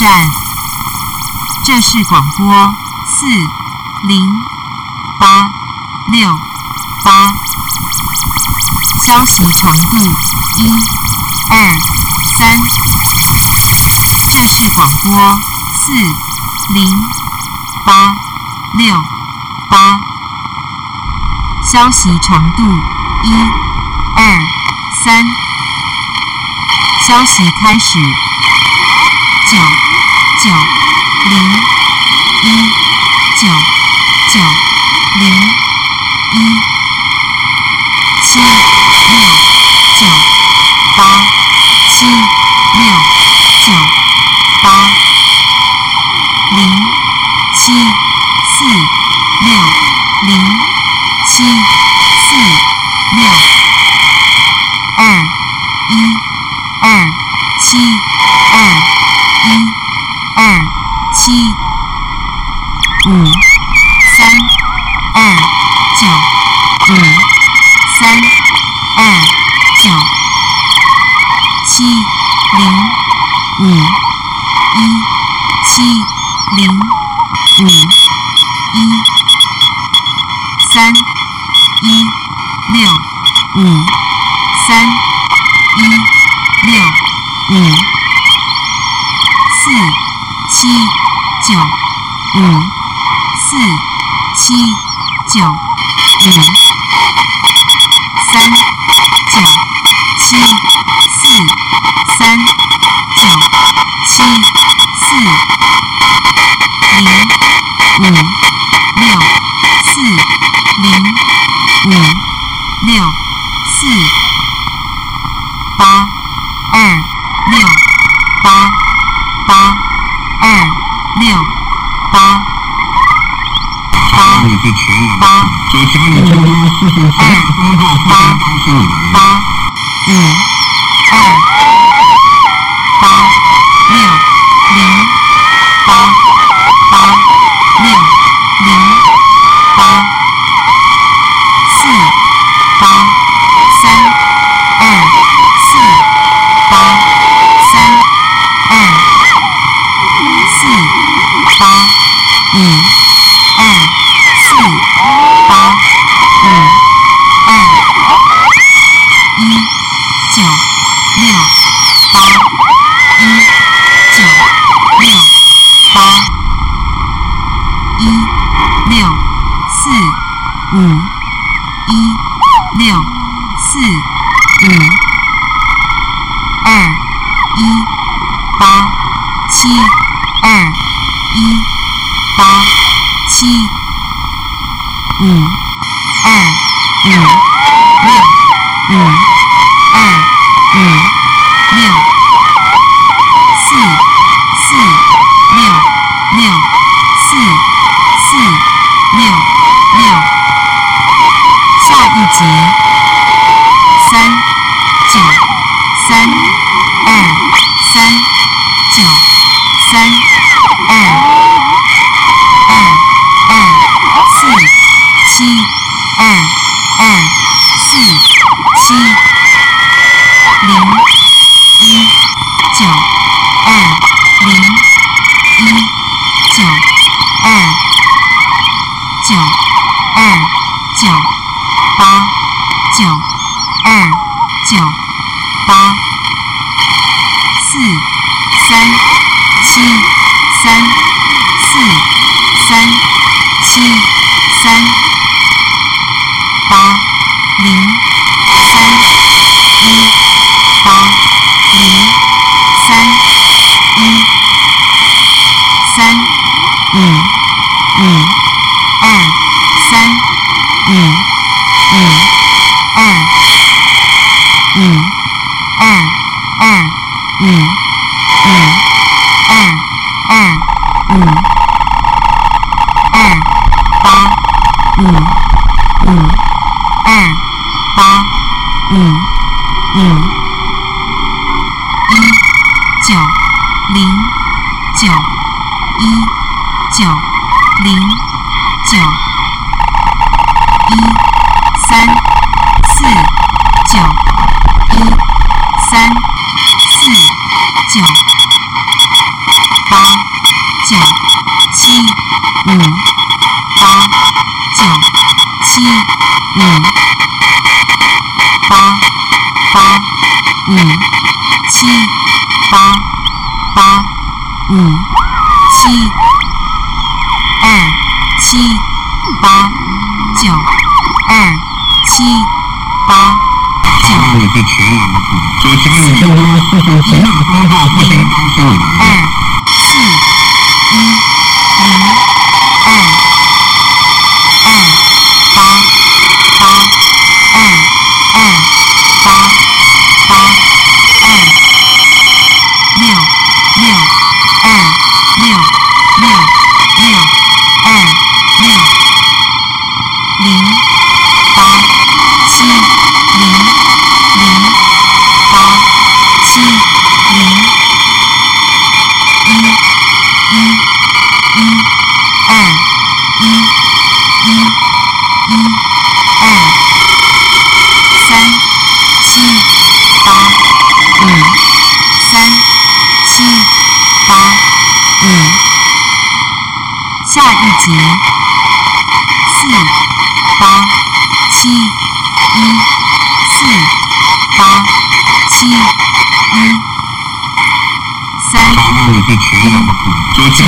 站，这是广播四零八六八，消息长度一、二、三。这是广播四零八六八，消息长度一、二、三。消息开始九。九零一九九零一七。五三二九五三二九七零五一七零五。Mm-hmm. Mm. 八四三七三四三七三。五五一九零九一九零九一三四九一三四九八九七五。七八，九。注意全，请注意身边互相提醒，关注安全事项。二四一零。四八七一四八七一三八六六七九七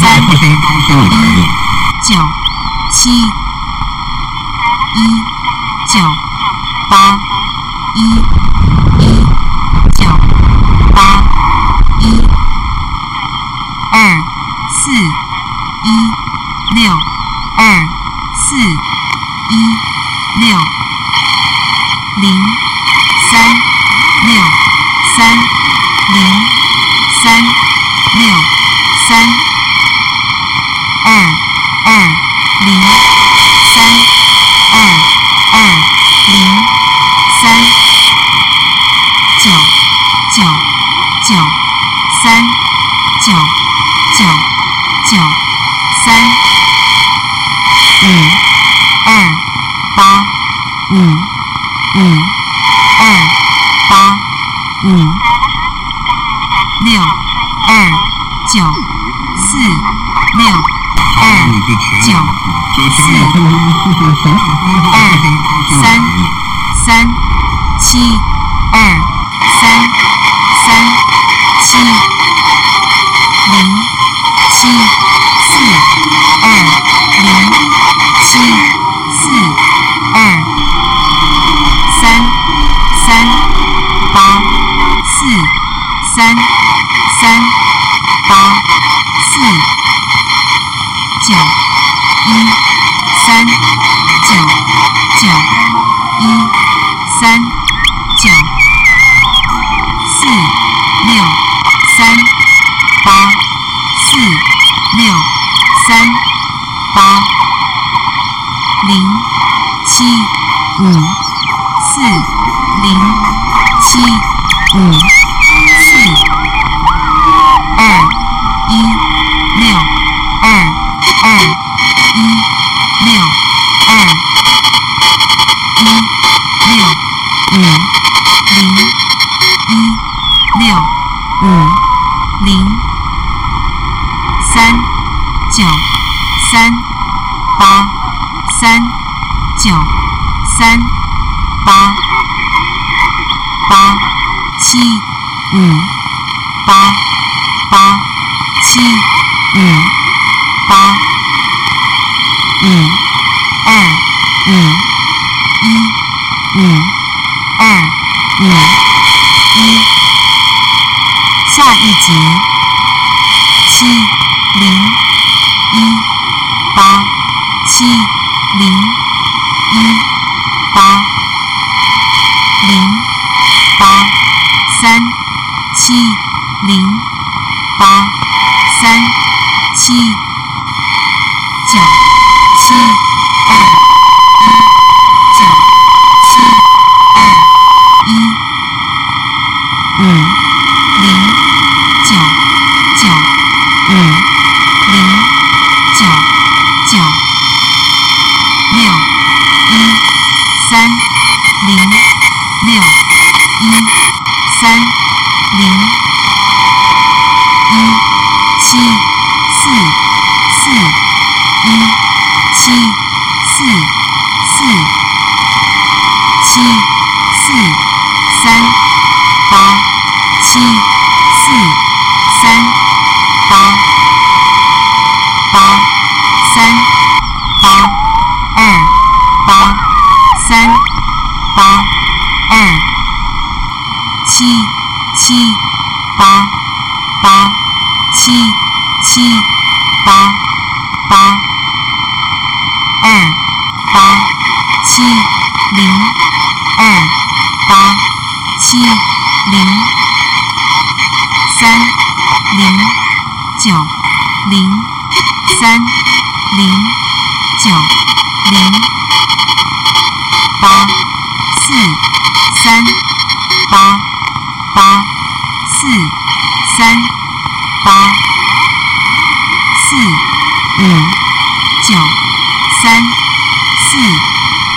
三八九七一九八一。四六二九四二三三七二三三七零七四二零七四二三三八四三三八。五八八七，五八五二五。Mm. 八二七七八八七七八。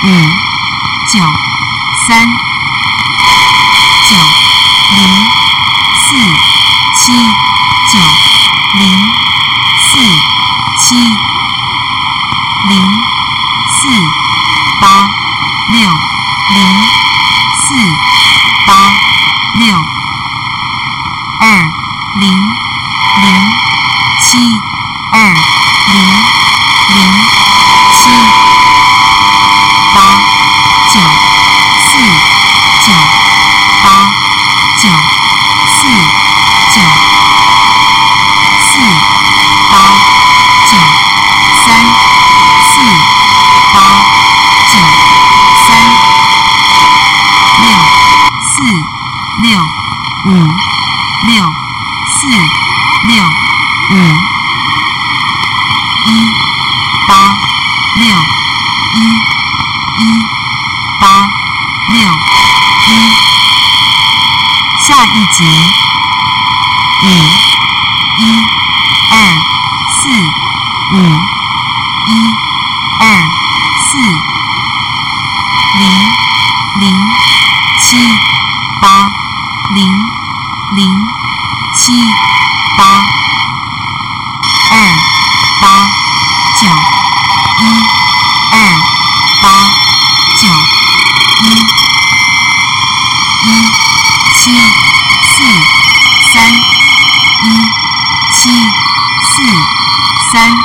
五九三。八九一，一七四三，一七四三。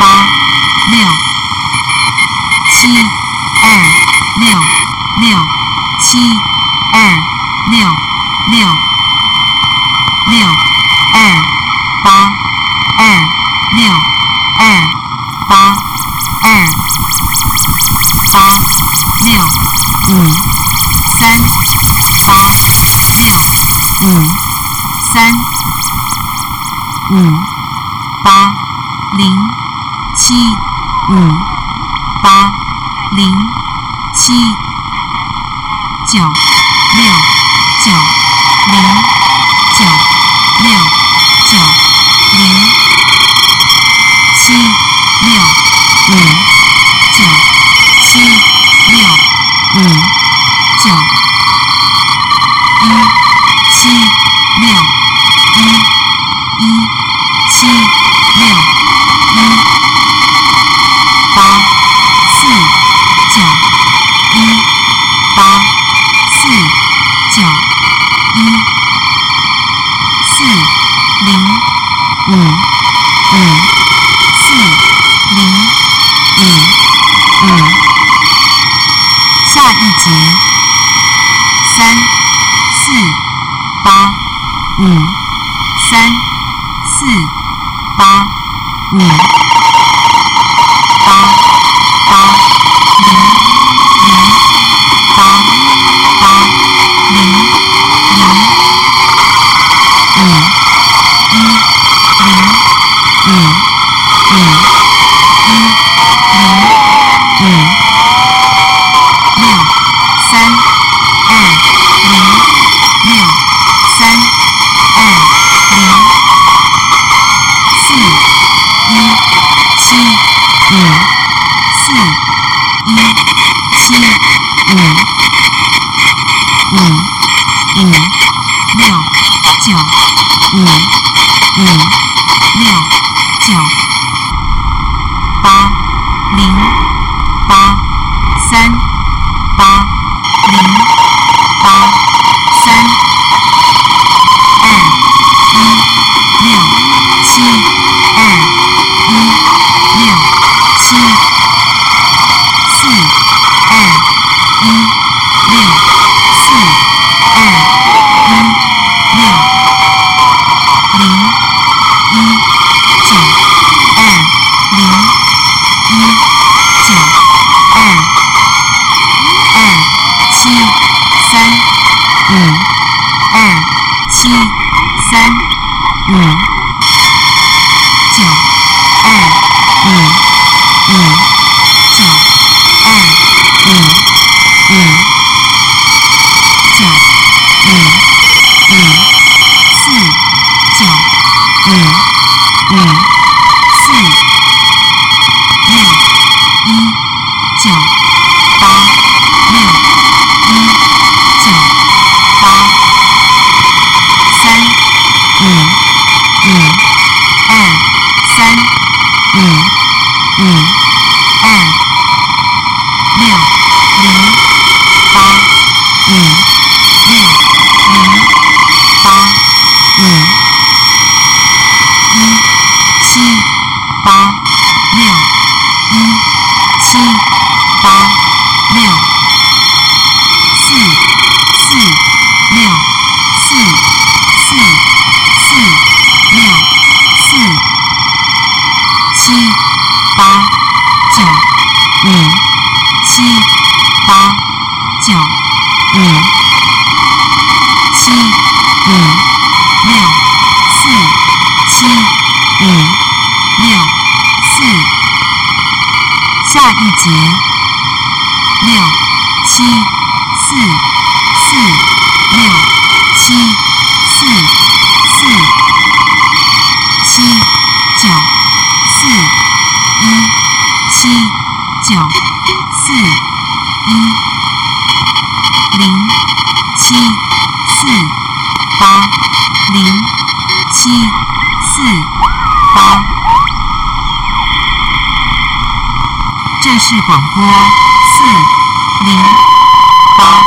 八六七二六六七二六六六二八二六二八二八六五三八六五三五。嗯。Jackson. Mm-hmm. 六四四六四四四六四七八九五七八九五七五六四七五六四下一节。七四四六七四四七九四一七九四一零七四八零七四八。这是广播，四。零八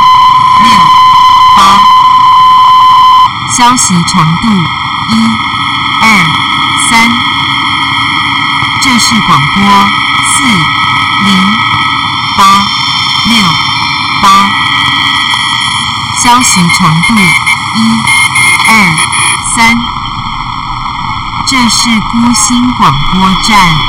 六八，消息长度一二三。这是广播：四零八六八，消息长度一二三。这是孤星广播站。